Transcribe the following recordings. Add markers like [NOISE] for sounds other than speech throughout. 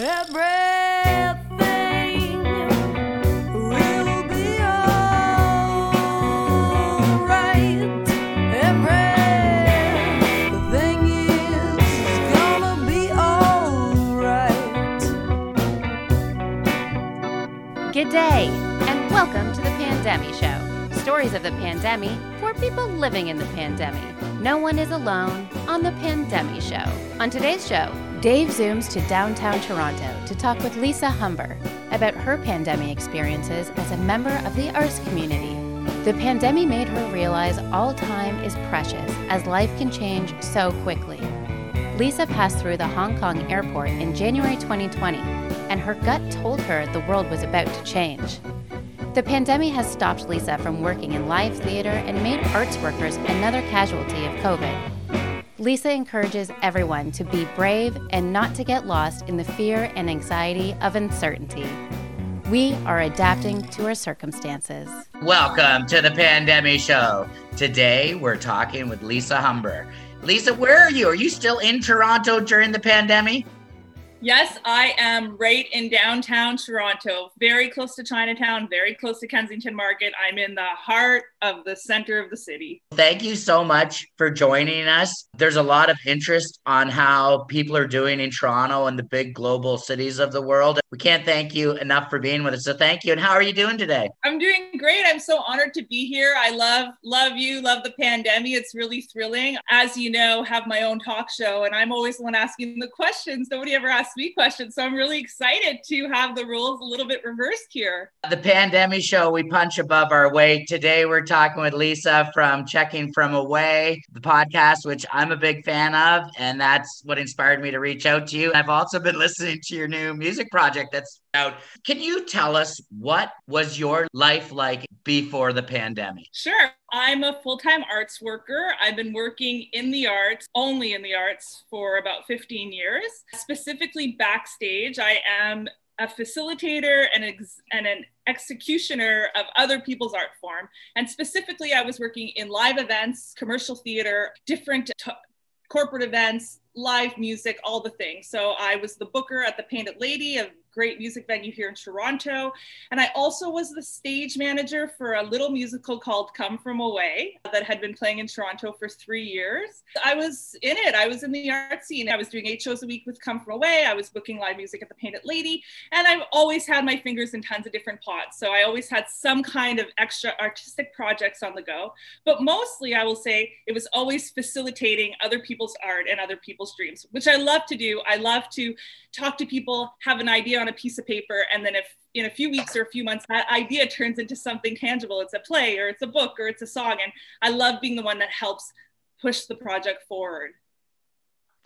Good day, and welcome to the Pandemic Show. Stories of the pandemic for people living in the pandemic. No one is alone on the Pandemic Show. On today's show, Dave zooms to downtown Toronto to talk with Lisa Humber about her pandemic experiences as a member of the arts community. The pandemic made her realize all time is precious as life can change so quickly. Lisa passed through the Hong Kong airport in January 2020, and her gut told her the world was about to change. The pandemic has stopped Lisa from working in live theater and made arts workers another casualty of COVID. Lisa encourages everyone to be brave and not to get lost in the fear and anxiety of uncertainty. We are adapting to our circumstances. Welcome to the Pandemic Show. Today we're talking with Lisa Humber. Lisa, where are you? Are you still in Toronto during the pandemic? Yes, I am right in downtown Toronto, very close to Chinatown, very close to Kensington Market. I'm in the heart of the center of the city. Thank you so much for joining us. There's a lot of interest on how people are doing in Toronto and the big global cities of the world. We can't thank you enough for being with us. So thank you. And how are you doing today? I'm doing great. I'm so honored to be here. I love love you, love the pandemic. It's really thrilling. As you know, have my own talk show and I'm always the one asking the questions. Nobody ever asks me questions. So I'm really excited to have the rules a little bit reversed here. The Pandemic Show, we punch above our weight. Today we're talking with Lisa from Checking From Away, the podcast, which I'm a big fan of. And that's what inspired me to reach out to you. I've also been listening to your new music project that's out. Can you tell us what was your life like before the pandemic? Sure. I'm a full time arts worker. I've been working in the arts, only in the arts, for about 15 years. Specifically, backstage, I am a facilitator and, ex- and an executioner of other people's art form. And specifically, I was working in live events, commercial theater, different t- corporate events, live music, all the things. So I was the booker at the Painted Lady, a great music venue here in Toronto. And I also was the stage manager for a little musical called Come From Away that had been playing in Toronto for three years. I was in it. I was in the art scene. I was doing eight shows a week with Come From Away. I was booking live music at the Painted Lady. And I've always had my fingers in tons of different pots. So I always had some kind of extra artistic projects on the go. But mostly, I will say, it was always facilitating other people's art and other people's dreams, which I love to do. I love to talk to people, have an idea on a piece of paper, and then if in a few weeks or a few months that idea turns into something tangible, it's a play or it's a book or it's a song. And I love being the one that helps push the project forward.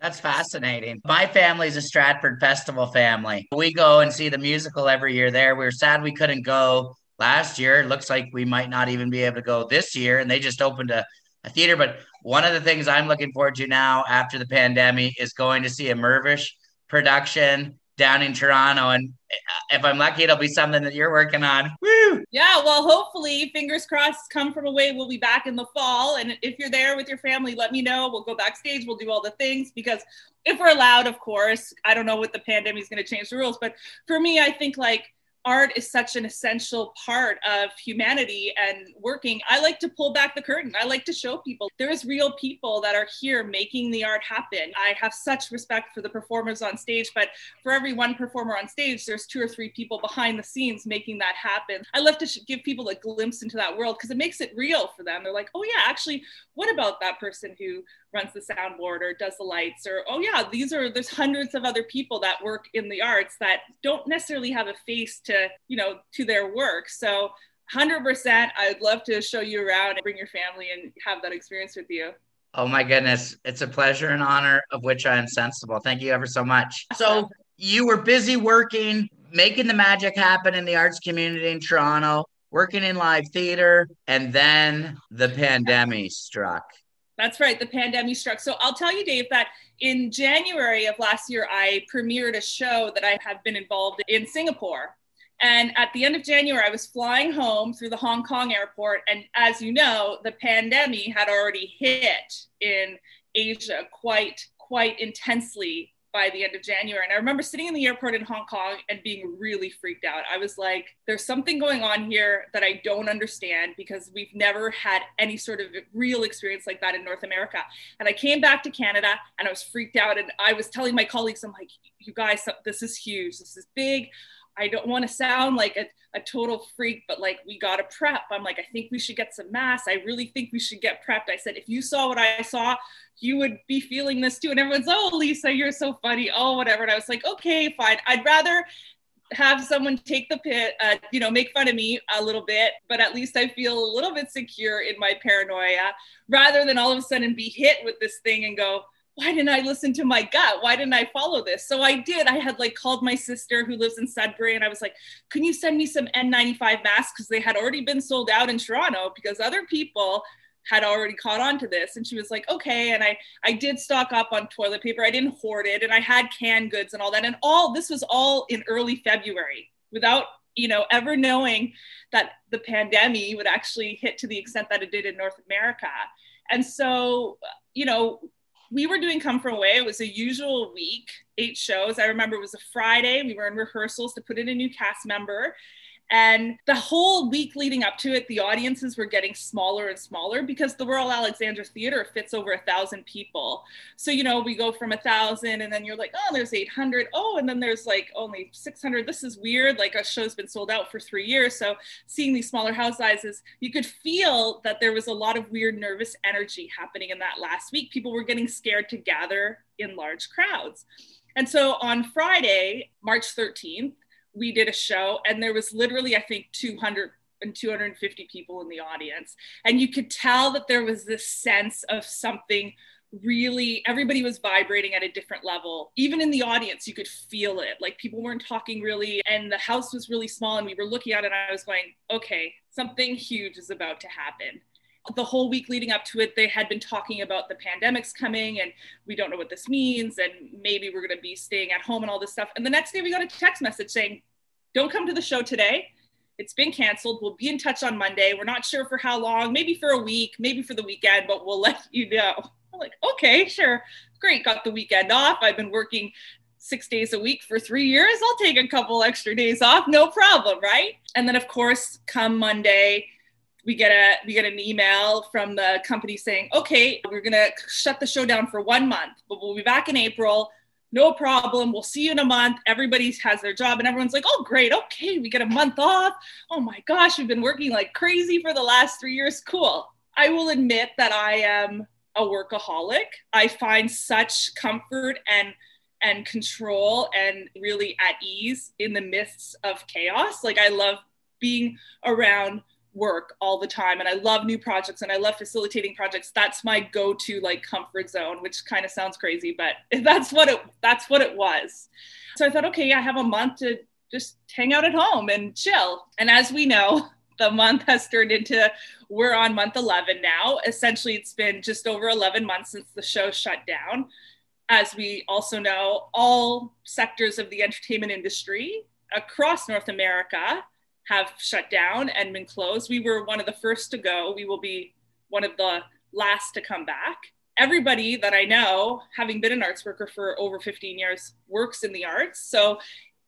That's fascinating. My family's a Stratford Festival family. We go and see the musical every year there. We were sad we couldn't go last year. It looks like we might not even be able to go this year. And they just opened a, a theater. But one of the things I'm looking forward to now after the pandemic is going to see a Mirvish production down in Toronto. And uh, if I'm lucky, it'll be something that you're working on. Woo! Yeah, well, hopefully, fingers crossed, come from away. We'll be back in the fall. And if you're there with your family, let me know. We'll go backstage. We'll do all the things because if we're allowed, of course, I don't know what the pandemic is going to change the rules. But for me, I think like art is such an essential part of humanity and working. I like to pull back the curtain. I like to show people there is real people that are here making the art happen. I have such respect for the performers on stage, but for every one performer on stage, there's two or three people behind the scenes making that happen. I love to give people a glimpse into that world because it makes it real for them. They're like, oh, yeah, actually, what about that person who runs the soundboard or does the lights or oh yeah these are there's hundreds of other people that work in the arts that don't necessarily have a face to you know to their work so 100% i'd love to show you around and bring your family and have that experience with you Oh my goodness. It's a pleasure and honor of which I am sensible. Thank you ever so much. [LAUGHS] So you were busy working, making the magic happen in the arts community in Toronto, working in live theater, and then the pandemic struck. That's right. The pandemic struck. So I'll tell you, Dave, that in January of last year, I premiered a show that I have been involved in Singapore. And at the end of January, I was flying home through the Hong Kong airport. And as you know, the pandemic had already hit in Asia quite, quite intensely by the end of January. And I remember sitting in the airport in Hong Kong and being really freaked out. I was like, there's something going on here that I don't understand because we've never had any sort of real experience like that in North America. And I came back to Canada and I was freaked out. And I was telling my colleagues, I'm like, you guys, this is huge. This is big. I don't want to sound like a, a total freak, but like we got to prep. I'm like, I think we should get some masks. I really think we should get prepped. I said, if you saw what I saw, you would be feeling this too. And everyone's, oh, Lisa, you're so funny. Oh, whatever. And I was like, okay, fine. I'd rather have someone take the pit, uh, you know, make fun of me a little bit, but at least I feel a little bit secure in my paranoia rather than all of a sudden be hit with this thing and go, why didn't I listen to my gut? Why didn't I follow this? So I did. I had like called my sister who lives in Sudbury and I was like, can you send me some N95 masks? Because they had already been sold out in Toronto because other people had already caught on to this. And she was like, okay. And I, I did stock up on toilet paper. I didn't hoard it. And I had canned goods and all that. And all this was all in early February without, you know, ever knowing that the pandemic would actually hit to the extent that it did in North America. And so, you know, we were doing Come From Away. It was a usual week, eight shows. I remember it was a Friday. We were in rehearsals to put in a new cast member. And the whole week leading up to it, the audiences were getting smaller and smaller because the Royal Alexandra Theatre fits over a thousand people. So, you know, we go from a thousand and then you're like, oh, there's 800. Oh, and then there's like only 600. This is weird. Like a show's been sold out for three years. So, seeing these smaller house sizes, you could feel that there was a lot of weird nervous energy happening in that last week. People were getting scared to gather in large crowds. And so on Friday, March 13th, we did a show and there was literally, I think, 200 and 250 people in the audience. And you could tell that there was this sense of something really, everybody was vibrating at a different level. Even in the audience, you could feel it. Like people weren't talking really, and the house was really small. And we were looking at it, and I was going, okay, something huge is about to happen the whole week leading up to it, they had been talking about the pandemic's coming and we don't know what this means. And maybe we're going to be staying at home and all this stuff. And the next day, we got a text message saying, don't come to the show today. It's been canceled. We'll be in touch on Monday. We're not sure for how long, maybe for a week, maybe for the weekend, but we'll [LAUGHS] let you know. I'm like, okay, sure. Great. Got the weekend off. I've been working six days a week for three years. I'll take a couple extra days off. No problem. Right. And then, of course, come Monday, we get a we get an email from the company saying, okay, we're gonna shut the show down for one month, but we'll be back in April. No problem. We'll see you in a month. Everybody has their job, and everyone's like, oh, great. Okay, we get a month off. Oh my gosh, we've been working like crazy for the last three years. Cool. I will admit that I am a workaholic. I find such comfort and and control and really at ease in the midst of chaos. Like I love being around work all the time and I love new projects and I love facilitating projects. That's my go-to like comfort zone, which kind of sounds crazy, but [LAUGHS] that's what it that's what it was. So I thought, okay, I have a month to just hang out at home and chill. And as we know, [LAUGHS] the month has turned into we're on month 11 now. Essentially, it's been just over 11 months since the show shut down. As we also know, all sectors of the entertainment industry across North America have shut down and been closed. We were one of the first to go. We will be one of the last to come back. Everybody that I know, having been an arts worker for over 15 years, works in the arts. So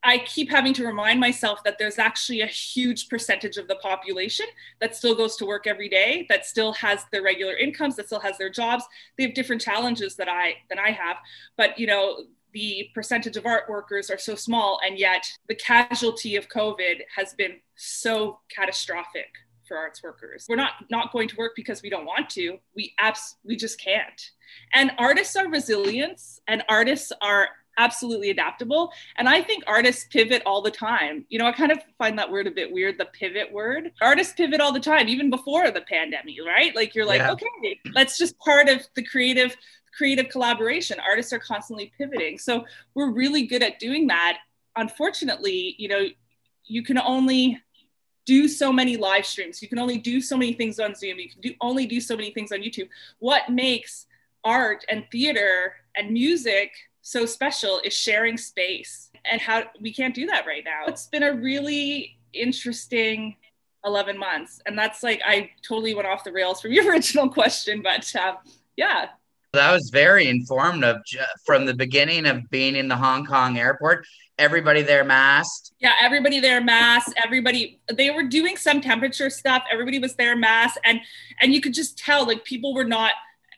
I keep having to remind myself that there's actually a huge percentage of the population that still goes to work every day, that still has their regular incomes, that still has their jobs. They have different challenges that I than I have, but you know, the percentage of art workers are so small, and yet the casualty of COVID has been so catastrophic for arts workers. We're not not going to work because we don't want to. We abs we just can't. And artists are resilient, and artists are absolutely adaptable. And I think artists pivot all the time. You know, I kind of find that word a bit weird, the pivot word. Artists pivot all the time, even before the pandemic, right? Like you're like, Yeah. okay, that's just part of the creative creative collaboration. Artists are constantly pivoting. So we're really good at doing that. Unfortunately, you know, you can only do so many live streams. You can only do so many things on Zoom. You can do only do so many things on YouTube. What makes art and theater and music so special is sharing space and how we can't do that right now. It's been a really interesting 11 months. And that's like, I totally went off the rails from your [LAUGHS] original question, but um, yeah, That was very informative from the beginning of being in the Hong Kong airport. Everybody there masked. Yeah, everybody there masked. Everybody they were doing some temperature stuff. Everybody was there masked, and and you could just tell like people were not.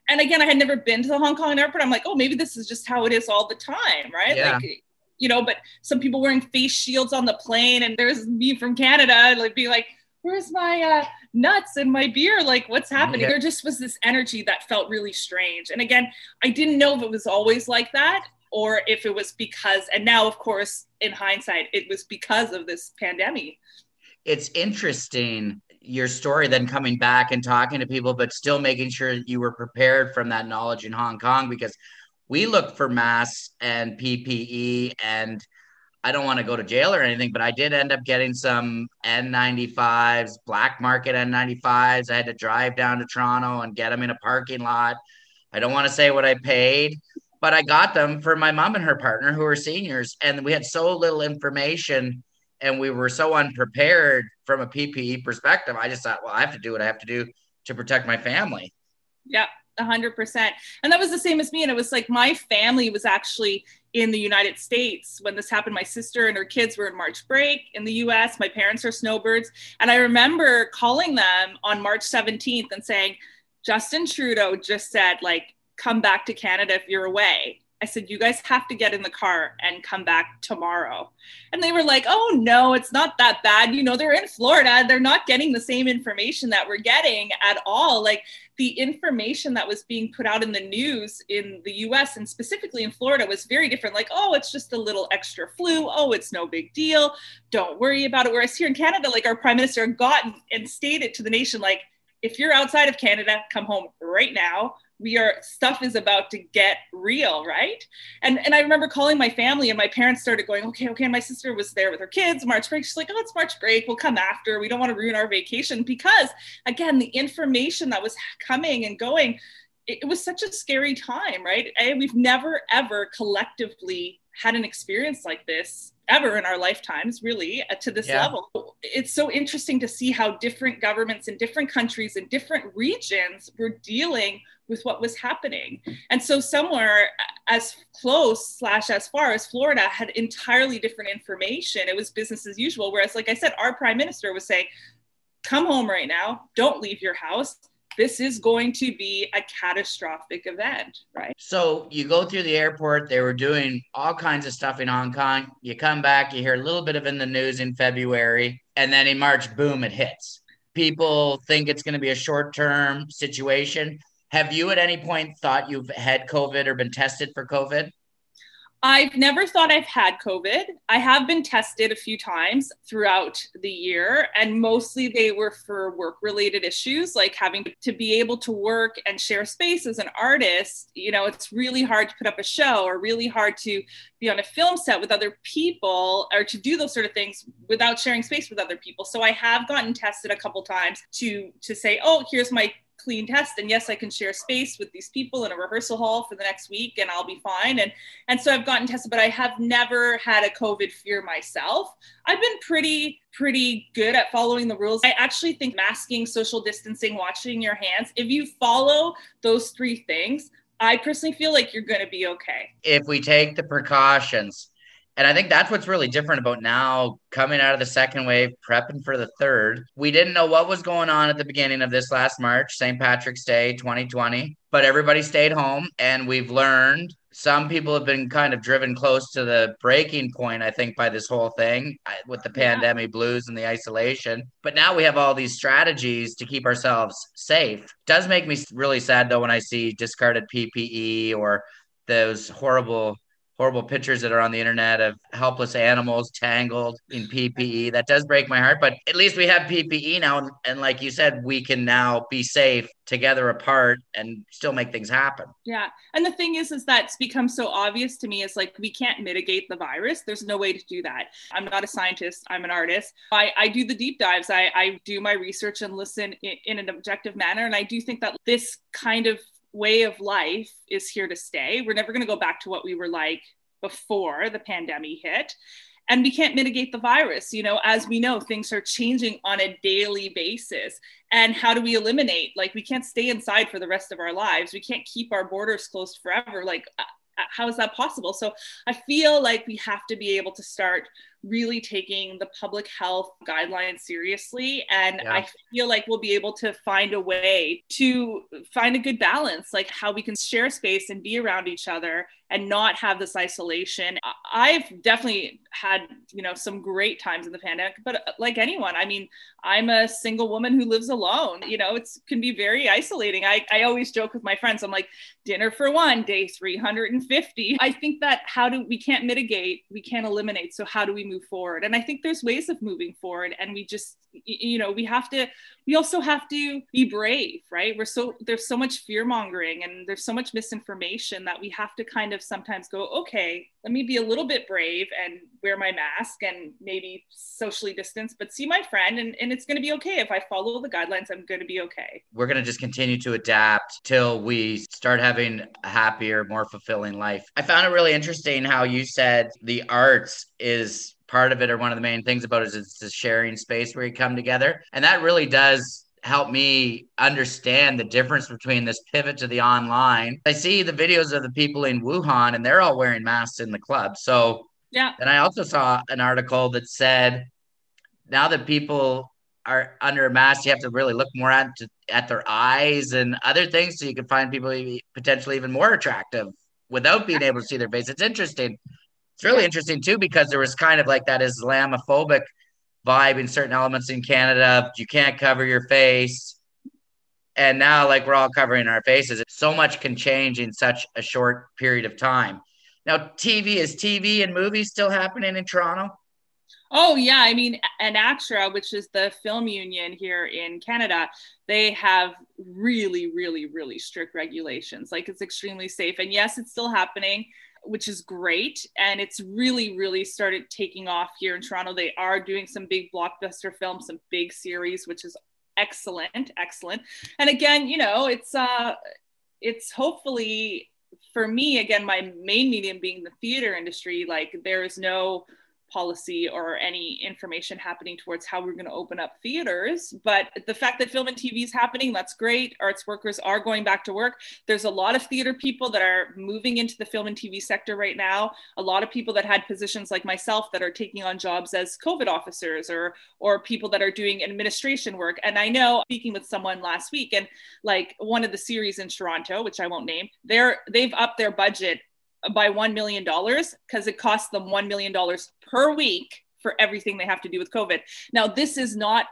And again, I had never been to the Hong Kong airport. I'm like, oh, maybe this is just how it is all the time, right? Yeah. Like, you know, but some people wearing face shields on the plane, and there's me from Canada, like being like, where's my uh, nuts and my beer? Like, what's happening? Yeah. There just was this energy that felt really strange. And again, I didn't know if it was always like that or if it was because, and now, of course, in hindsight, it was because of this pandemic. It's interesting your story then coming back and talking to people, but still making sure you were prepared from that knowledge in Hong Kong because we looked for masks and PPE and I don't want to go to jail or anything, but I did end up getting some N95s, black market N95s. I had to drive down to Toronto and get them in a parking lot. I don't want to say what I paid, but I got them for my mom and her partner who are seniors. And we had so little information and we were so unprepared from a PPE perspective. I just thought, well, I have to do what I have to do to protect my family. Yeah, a hundred percent. And that was the same as me. And it was like my family was actually in the United States when this happened. My sister and her kids were in March break in the US. My parents are snowbirds. And I remember calling them on March 17th and saying, Justin Trudeau just said, like, come back to Canada if you're away. I said, you guys have to get in the car and come back tomorrow. And they were like, oh, no, it's not that bad. You know, they're in Florida. They're not getting the same information that we're getting at all. Like the information that was being put out in the news in the US and specifically in Florida was very different. Like, oh, it's just a little extra flu. Oh, it's no big deal. Don't worry about it. Whereas here in Canada, like our prime minister got and stated to the nation, like, if you're outside of Canada, come home right now we are stuff is about to get real right? And and i remember calling my family and my parents started going okay okay. And my sister was there with her kids march break. She's like oh it's march break. We'll come after. We don't want to ruin our vacation because again the information that was coming and going it, it was such a scary time right? And we've never ever collectively had an experience like this ever in our lifetimes, really, uh, to this Yeah. level. It's so interesting to see how different governments in different countries in different regions were dealing with what was happening. And so, somewhere as close slash as far as Florida had entirely different information. It was business as usual. Whereas, like I said, our prime minister was saying, come home right now, don't leave your house. This is going to be a catastrophic event, right? So you go through the airport, they were doing all kinds of stuff in Hong Kong. You come back, you hear a little bit of in the news in February, and then in March, boom, it hits. People think it's going to be a short term situation. Have you at any point thought you've had COVID or been tested for COVID? I've never thought I've had COVID. I have been tested a few times throughout the year, and mostly they were for work related issues, like having to be able to work and share space as an artist. You know, it's really hard to put up a show or really hard to be on a film set with other people or to do those sort of things without sharing space with other people. So I have gotten tested a couple times to to say, oh, here's my clean test and yes i can share space with these people in a rehearsal hall for the next week and i'll be fine. And and so i've gotten tested but i have never had a covid fear myself. I've been pretty pretty good at following the rules. I actually think masking social distancing washing your hands if you follow those three things i personally feel like you're going to be okay. If we take the precautions, and I think that's what's really different about now coming out of the second wave, prepping for the third. We didn't know what was going on at the beginning of this last March, St. Patrick's Day 2020, but everybody stayed home and we've learned. Some people have been kind of driven close to the breaking point, I think, by this whole thing with the pandemic blues and the isolation. But now we have all these strategies to keep ourselves safe. Does make me really sad though when I see discarded PPE or those horrible horrible pictures that are on the internet of helpless animals tangled in PPE. That does break my heart, but at least we have PPE now. And, like you said, we can now be safe together apart and still make things happen. Yeah. And the thing is, is that it's become so obvious to me. is like we can't mitigate the virus. There's no way to do that. I'm not a scientist, I'm an artist. I, I do the deep dives, I, I do my research and listen in, in an objective manner. And I do think that this kind of way of life is here to stay. We're never going to go back to what we were like before the pandemic hit. and we can't mitigate the virus you know as we know things are changing on a daily basis and how do we eliminate like we can't stay inside for the rest of our lives we can't keep our borders closed forever like uh, uh, how is that possible so i feel like we have to be able to start really taking the public health guidelines seriously. And Yeah. i feel like we'll be able to find a way to find a good balance like how we can share space and be around each other and not have this isolation. I've definitely had you know some great times in the pandemic but uh, like anyone i mean i'm a single woman who lives alone you know it's can be very isolating. I, I always joke with my friends i'm like dinner for one day 350 i think that how do we can't mitigate we can't eliminate. So how do we move forward. And i think there's ways of moving forward and we just you know we have to we also have to be brave right? We're so there's so much fear mongering and there's so much misinformation that we have to kind of sometimes go okay let me be a little bit brave and wear my mask and maybe socially distance but see my friend and, and it's going to be okay. If i follow the guidelines i'm going to be okay. We're going to just continue to adapt till we start having a happier, more fulfilling life. I found it really interesting how you said the arts is part of it, or one of the main things about it is it's a sharing space where you come together. And that really does help me understand the difference between this pivot to the online. I see the videos of the people in Wuhan and they're all wearing masks in the club. So yeah and I also saw an article that said now that people are under a mask, you have to really look more at at their eyes and other things, so you can find people potentially even more attractive without being able to see their face. It's interesting. It's really interesting too because there was kind of like that Islamophobic vibe in certain elements in Canada. You can't cover your face. And now, like, we're all covering our faces. So much can change in such a short period of time. Now, TV is TV and movies still happening in Toronto? Oh yeah, I mean, an ACTRA, which is the film union here in Canada, they have really, really, really strict regulations. Like it's extremely safe, and yes, it's still happening, which is great, and it's really, really started taking off here in Toronto. They are doing some big blockbuster films, some big series, which is excellent, excellent. And again, you know, it's uh, it's hopefully for me again, my main medium being the theater industry. Like there is no policy or any information happening towards how we're going to open up theaters. But the fact that film and TV is happening, that's great. Arts workers are going back to work. There's a lot of theater people that are moving into the film and TV sector right now. A lot of people that had positions like myself that are taking on jobs as COVID officers or or people that are doing administration work. And I know speaking with someone last week and like one of the series in Toronto, which I won't name, they're they've upped their budget by $1 million because it costs them $1 million per week for everything they have to do with COVID. Now, this is not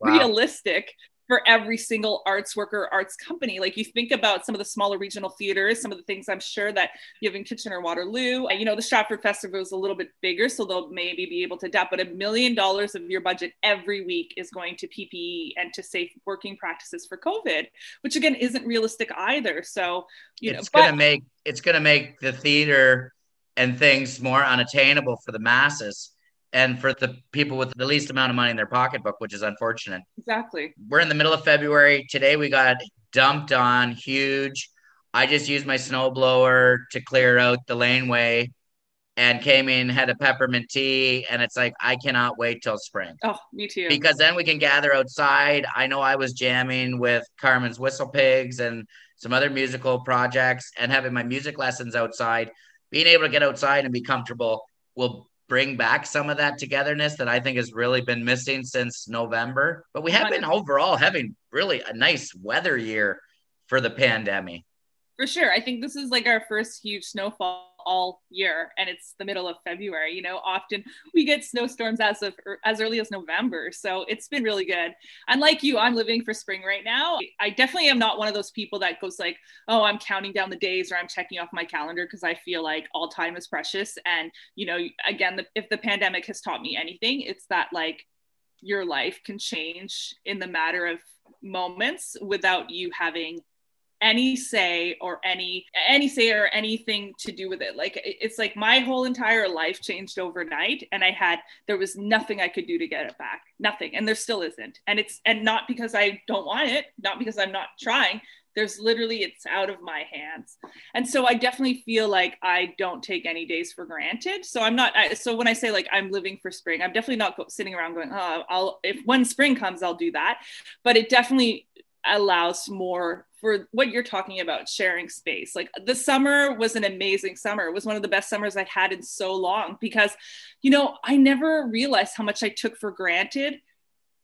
Wow. realistic for every single arts worker, arts company. Like you think about some of the smaller regional theaters, some of the things I'm sure that you have in Kitchener, Waterloo. Uh, you know, the Stratford Festival is a little bit bigger, so they'll maybe be able to adapt. But a million dollars of your budget every week is going to PPE and to safe working practices for COVID, which again isn't realistic either. So, you know, it's but- gonna make it's gonna make the theater and things more unattainable for the masses and for the people with the least amount of money in their pocketbook, which is unfortunate. exactly. We're in the middle of February. Today we got dumped on huge. I just used my snowblower to clear out the laneway and came in, had a peppermint tea, and it's like I cannot wait till spring. Oh, me too. because then we can gather outside. I know I was jamming with Carmen's Whistle Pigs and some other musical projects and having my music lessons outside. Being able to get outside and be comfortable will bring back some of that togetherness that I think has really been missing since November. But we have been overall having really a nice weather year for the pandemic. For sure. I think this is like our first huge snowfall all year and it's the middle of February. You know, often we get snowstorms as of er, as early as November. So it's been really good. And like you, I'm living for spring right now. I definitely am not one of those people that goes like, "Oh, I'm counting down the days or I'm checking off my calendar because I feel like all time is precious." And, you know, again, the, if the pandemic has taught me anything, it's that like your life can change in the matter of moments without you having any say or any any say or anything to do with it. Like it's like my whole entire life changed overnight and i had there was nothing i could do to get it back. Nothing. And there still isn't. And it's and not because i don't want it not because i'm not trying. There's literally it's out of my hands. And so i definitely feel like i don't take any days for granted. So i'm not I, so when i say like i'm living for spring i'm definitely not go, sitting around going oh i'll if when spring comes i'll do that. But it definitely allows more for what you're talking about sharing space. Like the summer was an amazing summer. It was one of the best summers i had in so long because you know i never realized how much i took for granted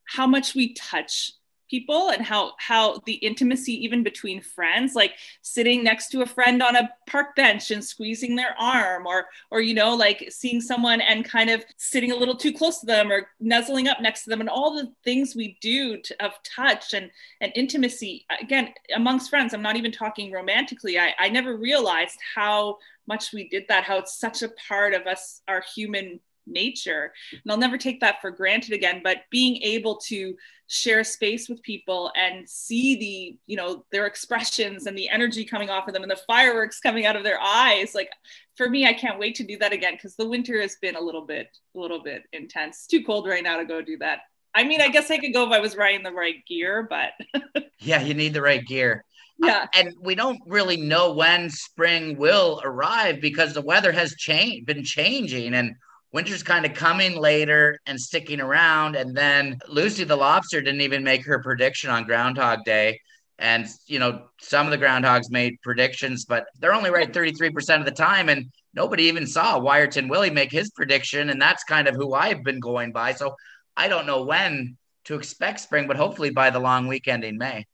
how much we touch people and how how the intimacy even between friends like sitting next to a friend on a park bench and squeezing their arm or or you know like seeing someone and kind of sitting a little too close to them or nuzzling up next to them and all the things we do to, of touch and and intimacy again amongst friends i'm not even talking romantically i i never realized how much we did that how it's such a part of us our human nature. And i'll never take that for granted again but being able to share space with people and see the you know their expressions and the energy coming off of them and the fireworks coming out of their eyes like for me i can't wait to do that again because the winter has been a little bit a little bit intense. It's too cold right now to go do that. I mean i guess i could go if i was riding the right gear but [LAUGHS] Yeah, you need the right gear. Uh, yeah. and we don't really know when spring will arrive because the weather has changed been changing and winter's kind of coming later and sticking around. And then lucy the lobster didn't even make her prediction on groundhog day. And you know some of the groundhogs made predictions but they're only right 33% of the time. And nobody even saw wiarton willie make his prediction. And that's kind of who i've been going by. So i don't know when to expect spring but hopefully by the long weekend in may.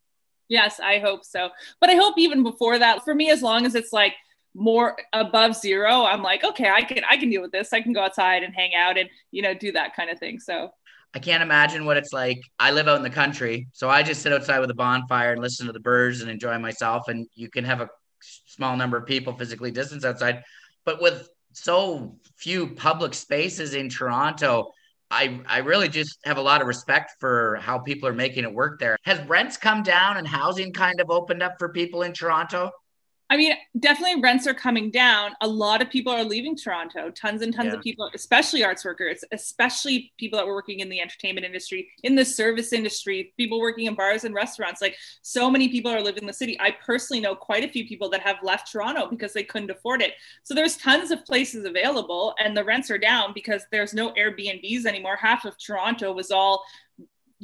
Yes, I hope so. But I hope even before that, for me, as long as it's like more above zero, I'm like, okay, I can I can deal with this. I can go outside and hang out and you know do that kind of thing. So I can't imagine what it's like. I live out in the country, so I just sit outside with a bonfire and listen to the birds and enjoy myself. And you can have a small number of people physically distance outside, but with so few public spaces in Toronto, I I really just have a lot of respect for how people are making it work there. Has rents come down and housing kind of opened up for people in Toronto? I mean, definitely rents are coming down. A lot of people are leaving Toronto. Tons and tons Yeah. of people, especially arts workers, especially people that were working in the entertainment industry, in the service industry, people working in bars and restaurants. Like so many people are living in the city. I personally know quite a few people that have left Toronto because they couldn't afford it. So there's tons of places available and the rents are down because there's no Airbnbs anymore. Half of Toronto was all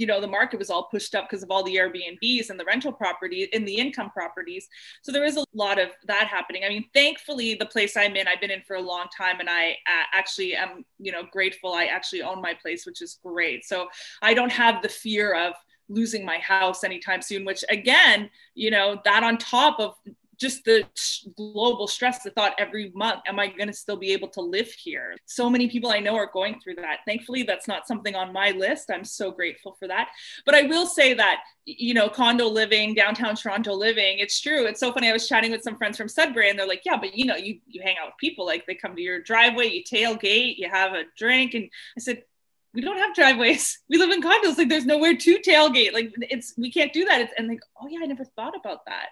you know the market was all pushed up because of all the airbnbs and the rental property and the income properties. So there is a lot of that happening. I mean thankfully the place i'm in i've been in for a long time and i actually am you know grateful i actually own my place which is great. So i don't have the fear of losing my house anytime soon which again you know that on top of just the global stress the thought every month am i going to still be able to live here so many people i know are going through that thankfully that's not something on my list i'm so grateful for that but i will say that you know condo living downtown toronto living it's true it's so funny i was chatting with some friends from sudbury and they're like yeah but you know you you hang out with people like they come to your driveway you tailgate you have a drink and i said we don't have driveways. [LAUGHS] We live in condos. Like there's nowhere to tailgate. Like it's we can't do that. It's, and like, oh yeah, I never thought about that.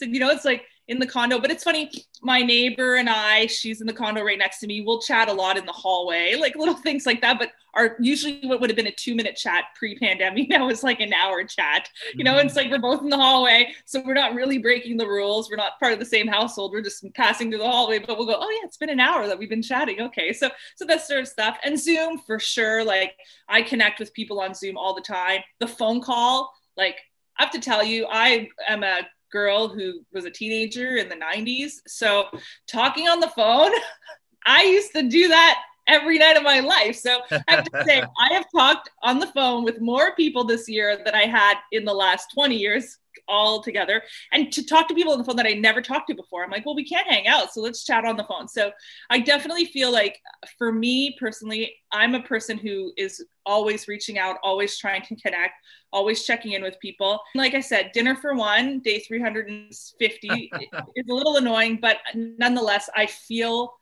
So you know, it's like in the condo, but it's funny. My neighbor and I, she's in the condo right next to me. We'll chat a lot in the hallway, [LAUGHS] like little things like that. But our usually what would have been a two minute chat pre-pandemic [LAUGHS] now is like an hour chat. You know, mm-hmm. it's like we're both in the hallway, so we're not really breaking the rules. We're not part of the same household. We're just passing through the hallway, but we'll go, oh yeah, it's been an hour that we've been chatting. Okay, so so that sort of stuff. And Zoom for sure. Like I connect with people on Zoom all the time. The phone call, like I have to tell you, I am a girl who was a teenager in the 90s. So talking on the phone, [LAUGHS] I used to do that every night of my life. So I have to say, [LAUGHS] I have talked on the phone with more people this year than I had in the last 20 years all together. And to talk to people on the phone that I never talked to before, I'm like, well, we can't hang out. So let's chat on the phone. So I definitely feel like for me personally, I'm a person who is always reaching out, always trying to connect, always checking in with people. Like I said, dinner for one, day 350 [LAUGHS] is a little annoying, but nonetheless, I feel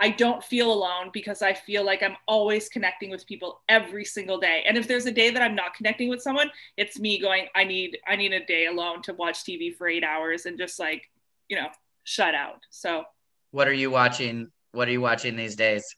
I don't feel alone because I feel like I'm always connecting with people every single day. And if there's a day that I'm not connecting with someone, it's me going, I need I need a day alone to watch TV for 8 hours and just like, you know, shut out. So What are you watching? What are you watching these days?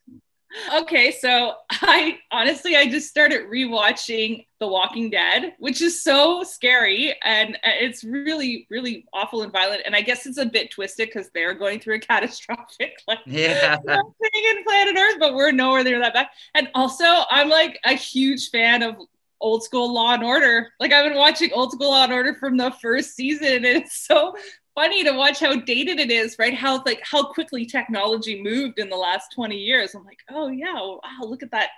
Okay, so I honestly I just started rewatching The Walking Dead, which is so scary and uh, it's really really awful and violent. And I guess it's a bit twisted because they're going through a [LAUGHS] catastrophic like Yeah. thing in planet Earth, but we're nowhere near that bad. And also, I'm like a huge fan of old school Law and Order. Like I've been watching old school Law and Order from the first season, and it's so funny to watch how dated it is, right? How like how quickly technology moved in the last 20 years. I'm like, oh yeah, wow, look at that.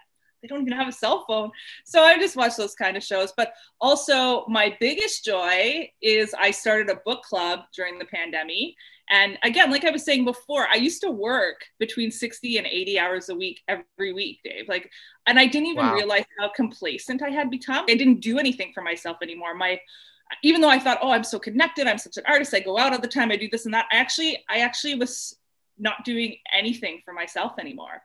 They don't even have a cell phone. So I just watch those kind of shows. But also my biggest joy is I started a book club during the pandemic. And again, like I was saying before, I used to work between 60 and 80 hours a week every week, Dave. Like, and I didn't even Wow. realize how complacent I had become. I didn't do anything for myself anymore. My even though I thought, oh, I'm so connected, I'm such an artist, I go out all the time, I do this and that. I actually, I actually was not doing anything for myself anymore.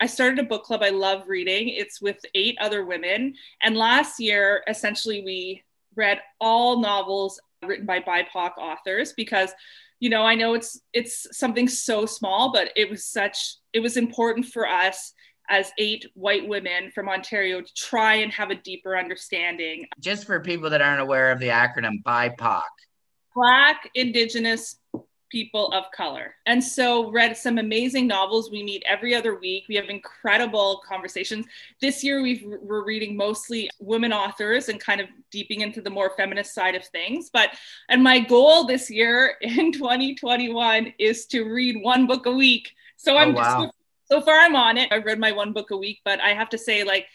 I started a book club. I love reading. It's with eight other women. And last year, essentially, we read all novels written by BIPOC authors because, you know, I know it's it's something so small, but it was such it was important for us as eight white women from Ontario to try and have a deeper understanding Just for people that aren't aware of the acronym BIPOC. Black, Indigenous people of color. And so read some amazing novels. We meet every other week. We have incredible conversations. This year we've, we're reading mostly women authors and kind of deeping into the more feminist side of things. But and my goal this year in [LAUGHS] 2021 is to read one book a week. So I'm Oh, wow. just so far I'm on it. I've read my one book a week, but I have to say like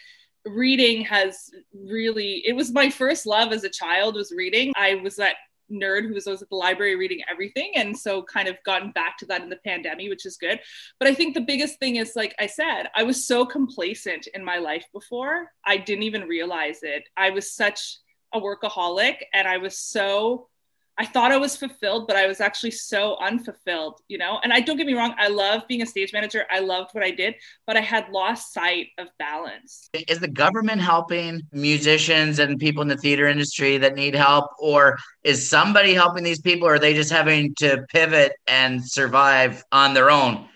reading has really it was my first love as a child was reading. I was that nerd who was always at the library reading everything and so kind of gotten back to that in the pandemic which is good but i think the biggest thing is like i said i was so complacent in my life before i didn't even realize it i was such a workaholic and i was so i thought i was fulfilled but i was actually so unfulfilled you know? And i don't get me wrong i love being a stage manager. I loved what i did but i had lost sight of balance. Is the government helping musicians and people in the theater industry that need help, or is somebody helping these people, or are they just having to pivot and survive on their own?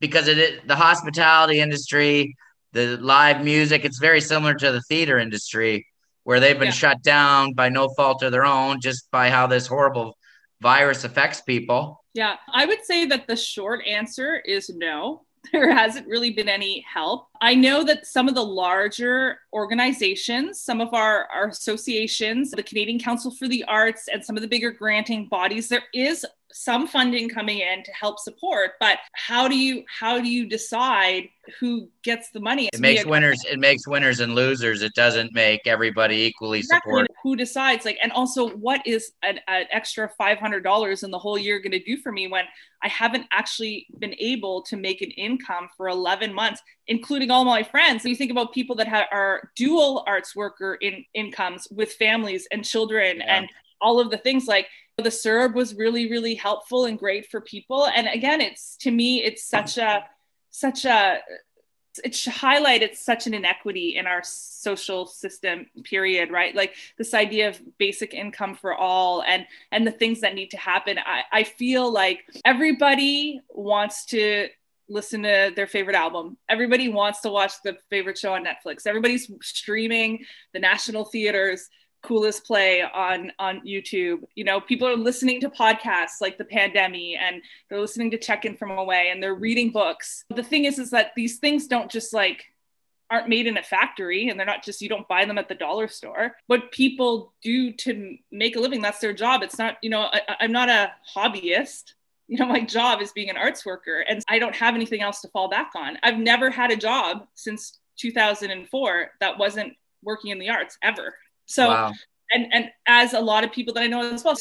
Because it the hospitality industry, the live music, it's very similar to the theater industry, where they've been Yeah. shut down by no fault of their own, just by how this horrible virus affects people. Yeah, I would say that the short answer is no. [LAUGHS] There hasn't really been any help. I know that some of the larger organizations, some of our, our associations, the Canadian Council for the Arts, and some of the bigger granting bodies, there is some funding coming in to help support. But how do you how do you decide who gets the money? It makes winners, it makes winners and losers. It doesn't make everybody equally exactly support. who decides like and also what is an, an extra $500 in the whole year going to do for me when i haven't actually been able to make an income for 11 months including all my friends you think about people that ha- are dual arts worker in incomes with families and children Yeah. and all of the things like the CERB was really really helpful and great for people. And again it's to me it's such a such a it should highlight it's such an inequity in our social system period right? Like this idea of basic income for all and and the things that need to happen. I, I feel like everybody wants to listen to their favorite album. Everybody wants to watch the favorite show on netflix. Everybody's streaming the national theaters coolest play on on youtube. You know people are listening to podcasts like the pandemic and they're listening to check in from away and they're reading books. The thing is is that these things don't just like aren't made in a factory and they're not just you don't buy them at the dollar store. What people do to make a living that's their job. It's not you know I, i'm not a hobbyist. You know my job is being an arts worker and i don't have anything else to fall back on. I've never had a job since 2004 that wasn't working in the arts ever so wow. and and as a lot of people that I know as well,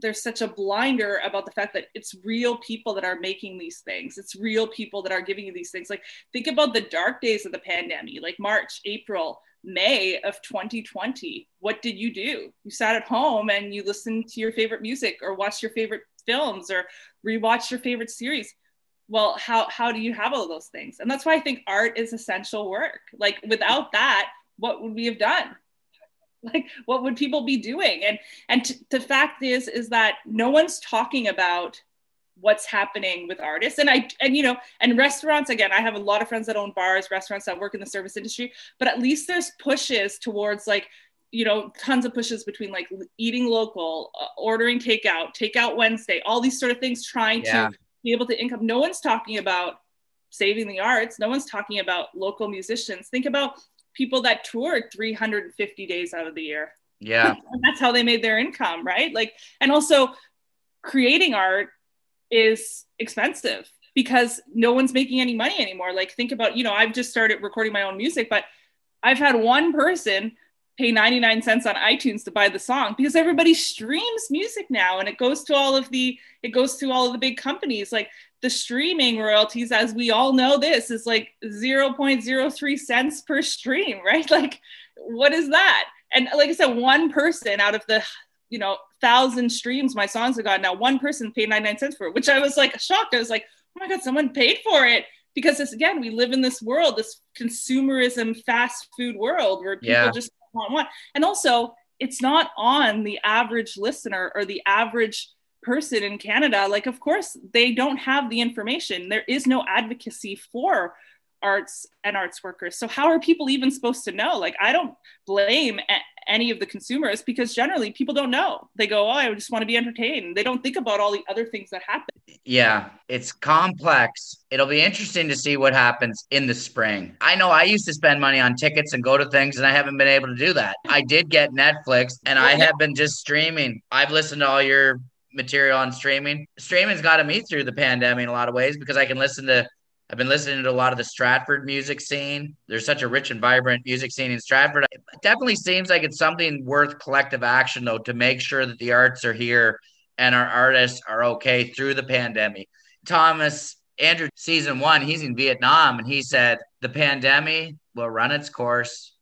there's such a blinder about the fact that it's real people that are making these things. It's real people that are giving you these things. Like think about the dark days of the pandemic, like March, April, May of 2020. What did you do? You sat at home and you listened to your favorite music or watched your favorite films or rewatched your favorite series. Well, how how do you have all those things? And that's why I think art is essential work. Like without that, what would we have done? [LAUGHS] like what would people be doing? And and t- the fact is is that no one's talking about what's happening with artists. And i and you know and restaurants again i have a lot of friends that own bars restaurants that work in the service industry but at least there's pushes towards like you know tons of pushes between like eating local uh, ordering takeout takeout wednesday all these sort of things trying Yeah. to be able to income. No one's talking about saving the arts. No one's talking about local musicians. Think about people that tour 350 days out of the year. Yeah. [LAUGHS] and that's how they made their income right? Like and also creating art is expensive because no one's making any money anymore. Like think about you know i've just started recording my own music but i've had one person pay 99 cents on itunes to buy the song because everybody streams music now and it goes to all of the it goes to all of the big companies. Like the streaming royalties as we all know this is like 0.03 cents per stream [LAUGHS] right? Like what is that? And like i said one person out of the you know thousand streams my songs have got now one person paid 99 cents for it which i was like shocked. I was like oh my god someone paid for it. Because this again we live in this world this consumerism fast food world where people Yeah. just want one and also it's not on the average listener or the average person in canada like of course they don't have the information there is no advocacy for arts and arts workers so how are people even supposed to know like i don't blame a- any of the consumers because generally people don't know they go oh i just want to be entertained they don't think about all the other things that happen Yeah, it's complex. It'll be interesting to see what happens in the spring. I know I used to spend money on tickets and go to things, and I haven't been able to do that. I did get Netflix, and I have been just streaming. I've listened to all your material on streaming. Streaming's gotten me through the pandemic in a lot of ways because I can listen to. I've been listening to a lot of the Stratford music scene. There's such a rich and vibrant music scene in Stratford. It definitely seems like it's something worth collective action, though, to make sure that the arts are here and our artists are okay through the pandemic. Thomas Andrew season one, he's in Vietnam and he said the pandemic will run its course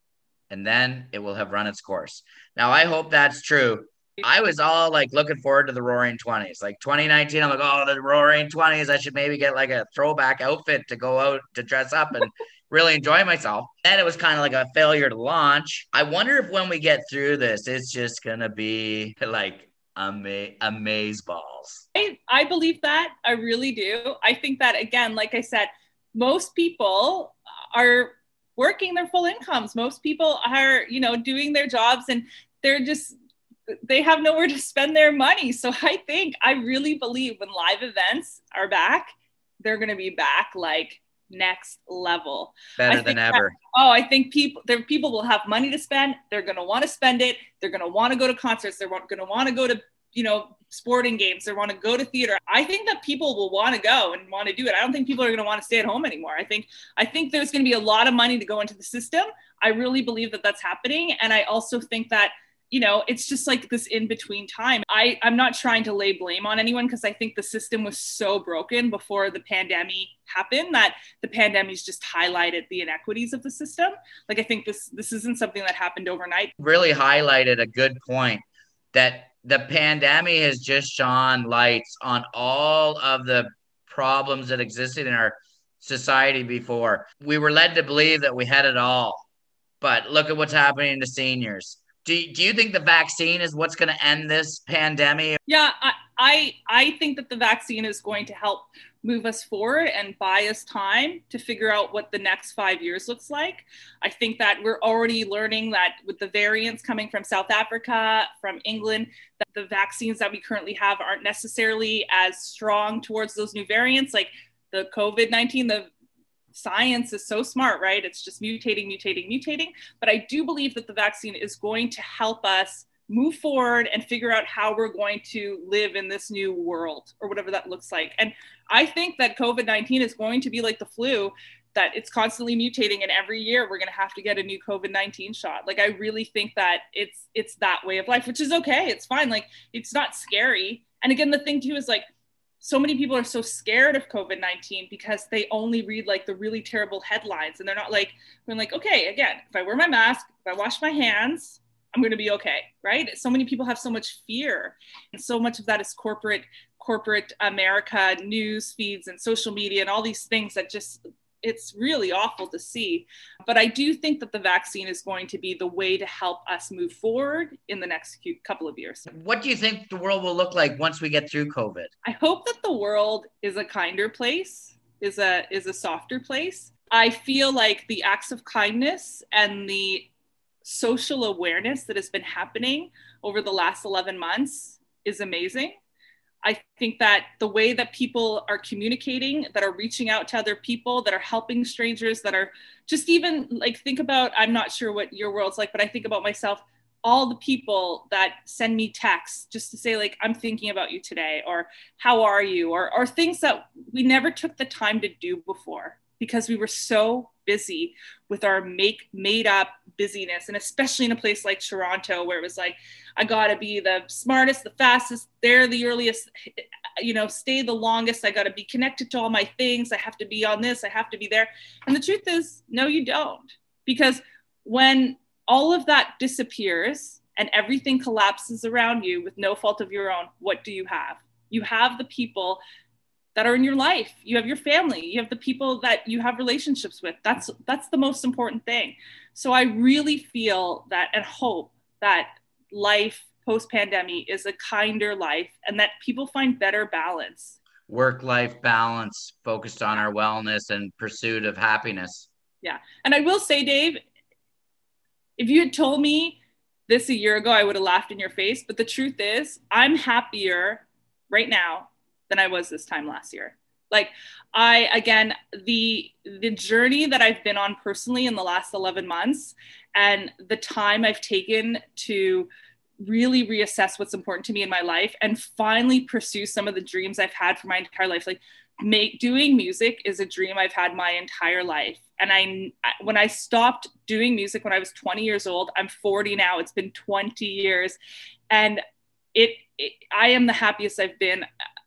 and then it will have run its course. Now I hope that's true. I was all like looking forward to the roaring 20s. Like 2019, I'm like, oh, the roaring 20s. I should maybe get like a throwback outfit to go out to dress up and [LAUGHS] really enjoy myself. Then it was kind of like a failure to launch. I wonder if when we get through this, it's just gonna be like ama- amaze balls. I, I believe that. I really do. I think that, again, like I said, most people are working their full incomes. Most people are, you know, doing their jobs and they're just, they have nowhere to spend their money. So I think, I really believe when live events are back, they're going to be back like next level. Better than think that- ever. Oh, I think people there people will have money to spend. They're going to want to spend it. They're going to want to go to concerts. They're going to want to go to, you know, sporting games. They want to go to theater. I think that people will want to go and want to do it. I don't think people are going to want to stay at home anymore. I think I think there's going to be a lot of money to go into the system. I really believe that that's happening and I also think that you know it's just like this in between time i i'm not trying to lay blame on anyone because i think the system was so broken before the pandemic happened that the pandemic's just highlighted the inequities of the system like i think this this isn't something that happened overnight Really highlighted a good point that the pandemic has just shone lights on all of the problems that existed in our society before. We were led to believe that we had it all, but look at what's happening to seniors. Do, do you think the vaccine is what's going to end this pandemic? yeah I, I i think that the vaccine is going to help move us forward and buy us time to figure out what the next five years looks like i think that we're already learning that with the variants coming from south africa from england that the vaccines that we currently have aren't necessarily as strong towards those new variants like the covid-19 the science is so smart right it's just mutating mutating mutating but i do believe that the vaccine is going to help us move forward and figure out how we're going to live in this new world or whatever that looks like. And I think that COVID 19 is going to be like the flu, that it's constantly mutating and every year we're going to have to get a new COVID 19 shot. Like I really think that it's it's that way of life, which is okay. It's fine. Like it's not scary. And again, the thing too is like so many people are so scared of COVID 19 because they only read like the really terrible headlines and they're not like, they're like, okay, again, if I wear my mask, if I wash my hands, I'm going to be okay, right? So many people have so much fear, and so much of that is corporate, corporate America news feeds and social media and all these things that just it's really awful to see. But I do think that the vaccine is going to be the way to help us move forward in the next few, couple of years. What do you think the world will look like once we get through COVID? I hope that the world is a kinder place, is a is a softer place. I feel like the acts of kindness and the social awareness that has been happening over the last 11 months is amazing. I think that the way that people are communicating, that are reaching out to other people, that are helping strangers, that are just even like think about, I'm not sure what your world's like, but I think about myself, all the people that send me texts just to say, like, I'm thinking about you today, or how are you, or, or things that we never took the time to do before because we were so busy with our make made up busyness. And especially in a place like toronto where it was like i gotta be the smartest the fastest there the earliest you know stay the longest. I gotta be connected to all my things. I have to be on this. I have to be there. And the truth is no you don't. Because when all of that disappears and everything collapses around you with no fault of your own what do you have? You have the people that are in your life. You have your family. You have the people that you have relationships with. That's that's the most important thing. So i really feel that and hope that life post pandemic is a kinder life and that people find better balance. Work life balance focused on our wellness and pursuit of happiness. yeah. And i will say dave if you had told me this a year ago i would have laughed in your face. But the truth is i'm happier right now than I was this time last year. Like I again the the journey that I've been on personally in the last 11 months and the time I've taken to really reassess what's important to me in my life and finally pursue some of the dreams I've had for my entire life. Like make doing music is a dream I've had my entire life. And I when I stopped doing music when I was 20 years old I'm 40 now it's been 20 years. And it, it I am the happiest I've been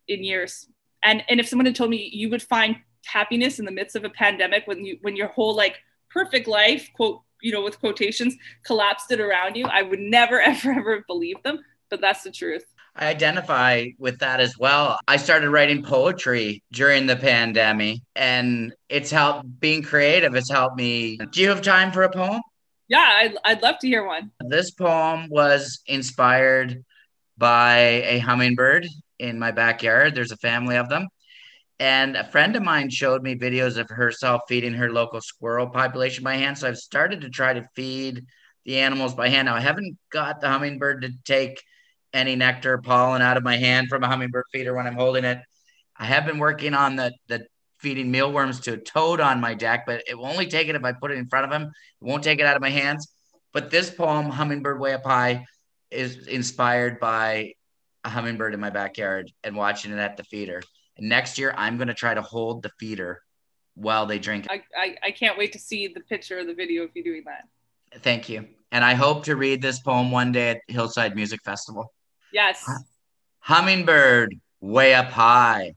in years. And and if someone had told me you would find happiness in the midst of a pandemic when you when your whole like perfect life quote you know with quotations collapsed it around you, I would never [LAUGHS] ever ever believe them. But that's the truth. I identify with that as well. I started writing poetry during the pandemic and it's helped being creative. It's helped me. Do you have time for a poem? Yeah, I'd, I'd love to hear one. This poem was inspired by a hummingbird in my backyard. There's a family of them. And a friend of mine showed me videos of herself feeding her local squirrel population by hand. So I've started to try to feed the animals by hand. Now, I haven't got the hummingbird to take any nectar pollen out of my hand from a hummingbird feeder when I'm holding it. I have been working on the, the feeding mealworms to a toad on my deck, but it will only take it if I put it in front of him. It won't take it out of my hands. But this poem, Hummingbird Way Up High, is inspired by a hummingbird in my backyard and watching it at the feeder. And next year, I'm going to try to hold the feeder while they drink. I, I, I can't wait to see the picture or the video of you doing that. Thank you. And I hope to read this poem one day at Hillside Music Festival. Yes. Hummingbird way up high,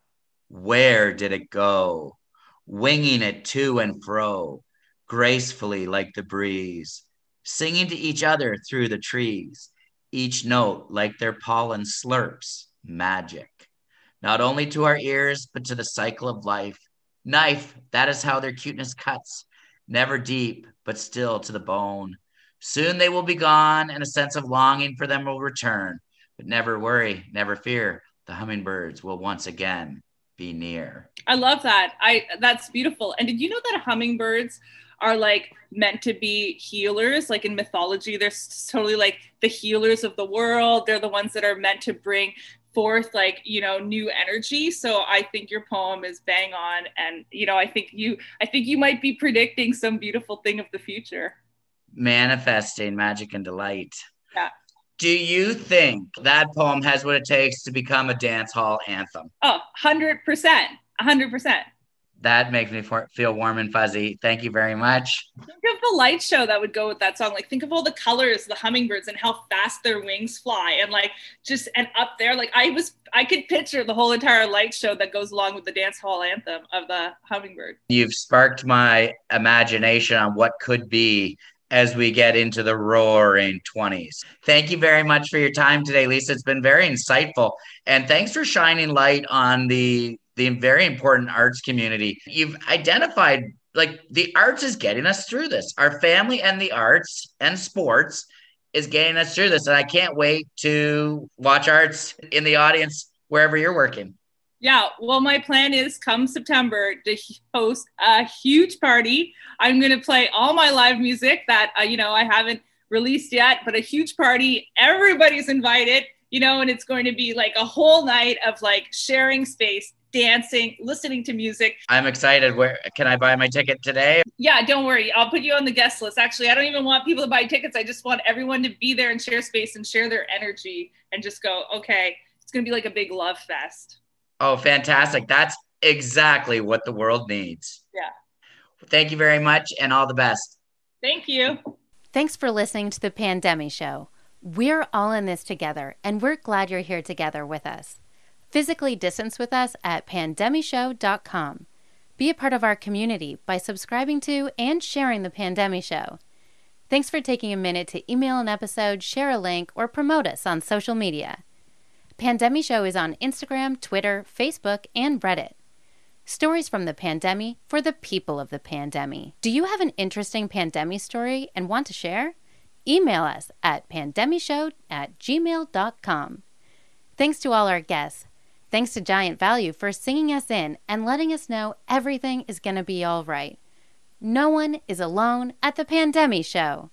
where did it go? Winging it to and fro, gracefully like the breeze, singing to each other through the trees, each note like their pollen slurps magic, not only to our ears, but to the cycle of life. Knife, that is how their cuteness cuts, never deep, but still to the bone. Soon they will be gone, and a sense of longing for them will return. But never worry, never fear, the hummingbirds will once again be near. I love that. I that's beautiful. And did you know that hummingbirds are like meant to be healers? Like in mythology, they're totally like the healers of the world. They're the ones that are meant to bring forth like you know new energy so i think your poem is bang on and you know i think you i think you might be predicting some beautiful thing of the future Manifesting magic and delight. Yeah. Do you think that poem has what it takes to become a dance hall anthem? oh 100% 100% That makes me for- feel warm and fuzzy. Thank you very much. think of the light show that would go with that song like think of all the colors the hummingbirds and how fast their wings fly and like just and up there like i was i could picture the whole entire light show that goes along with the dance hall anthem of the hummingbird You've sparked my imagination on what could be as we get into the roaring 20s. Thank you very much for your time today, Lisa. It's been very insightful. And thanks for shining light on the the very important arts community. You've identified like the arts is getting us through this. Our family and the arts and sports is getting us through this. And I can't wait to watch arts in the audience wherever you're working. Yeah, well, my plan is come September to host a huge party. I'm going to play all my live music that, uh, you know, I haven't released yet, but a huge party. Everybody's invited, you know, and it's going to be like a whole night of like sharing space, dancing, listening to music. I'm excited. Where can I buy my ticket today? Yeah, don't worry. I'll put you on the guest list. Actually, I don't even want people to buy tickets. I just want everyone to be there and share space and share their energy and just go, okay, it's going to be like a big love fest. Oh, fantastic. That's exactly what the world needs. Yeah. Thank you very much and all the best. Thank you. Thanks for listening to the Pandemic Show. We're all in this together, and we're glad you're here together with us. Physically distance with us at pandemishow.com. Be a part of our community by subscribing to and sharing the Pandemic Show. Thanks for taking a minute to email an episode, share a link, or promote us on social media. Pandemic Show is on Instagram, Twitter, Facebook, and Reddit. Stories from the pandemic for the people of the pandemic. Do you have an interesting pandemic story and want to share? Email us at pandemishow at gmail.com. Thanks to all our guests. Thanks to Giant Value for singing us in and letting us know everything is going to be all right. No one is alone at the Pandemic Show.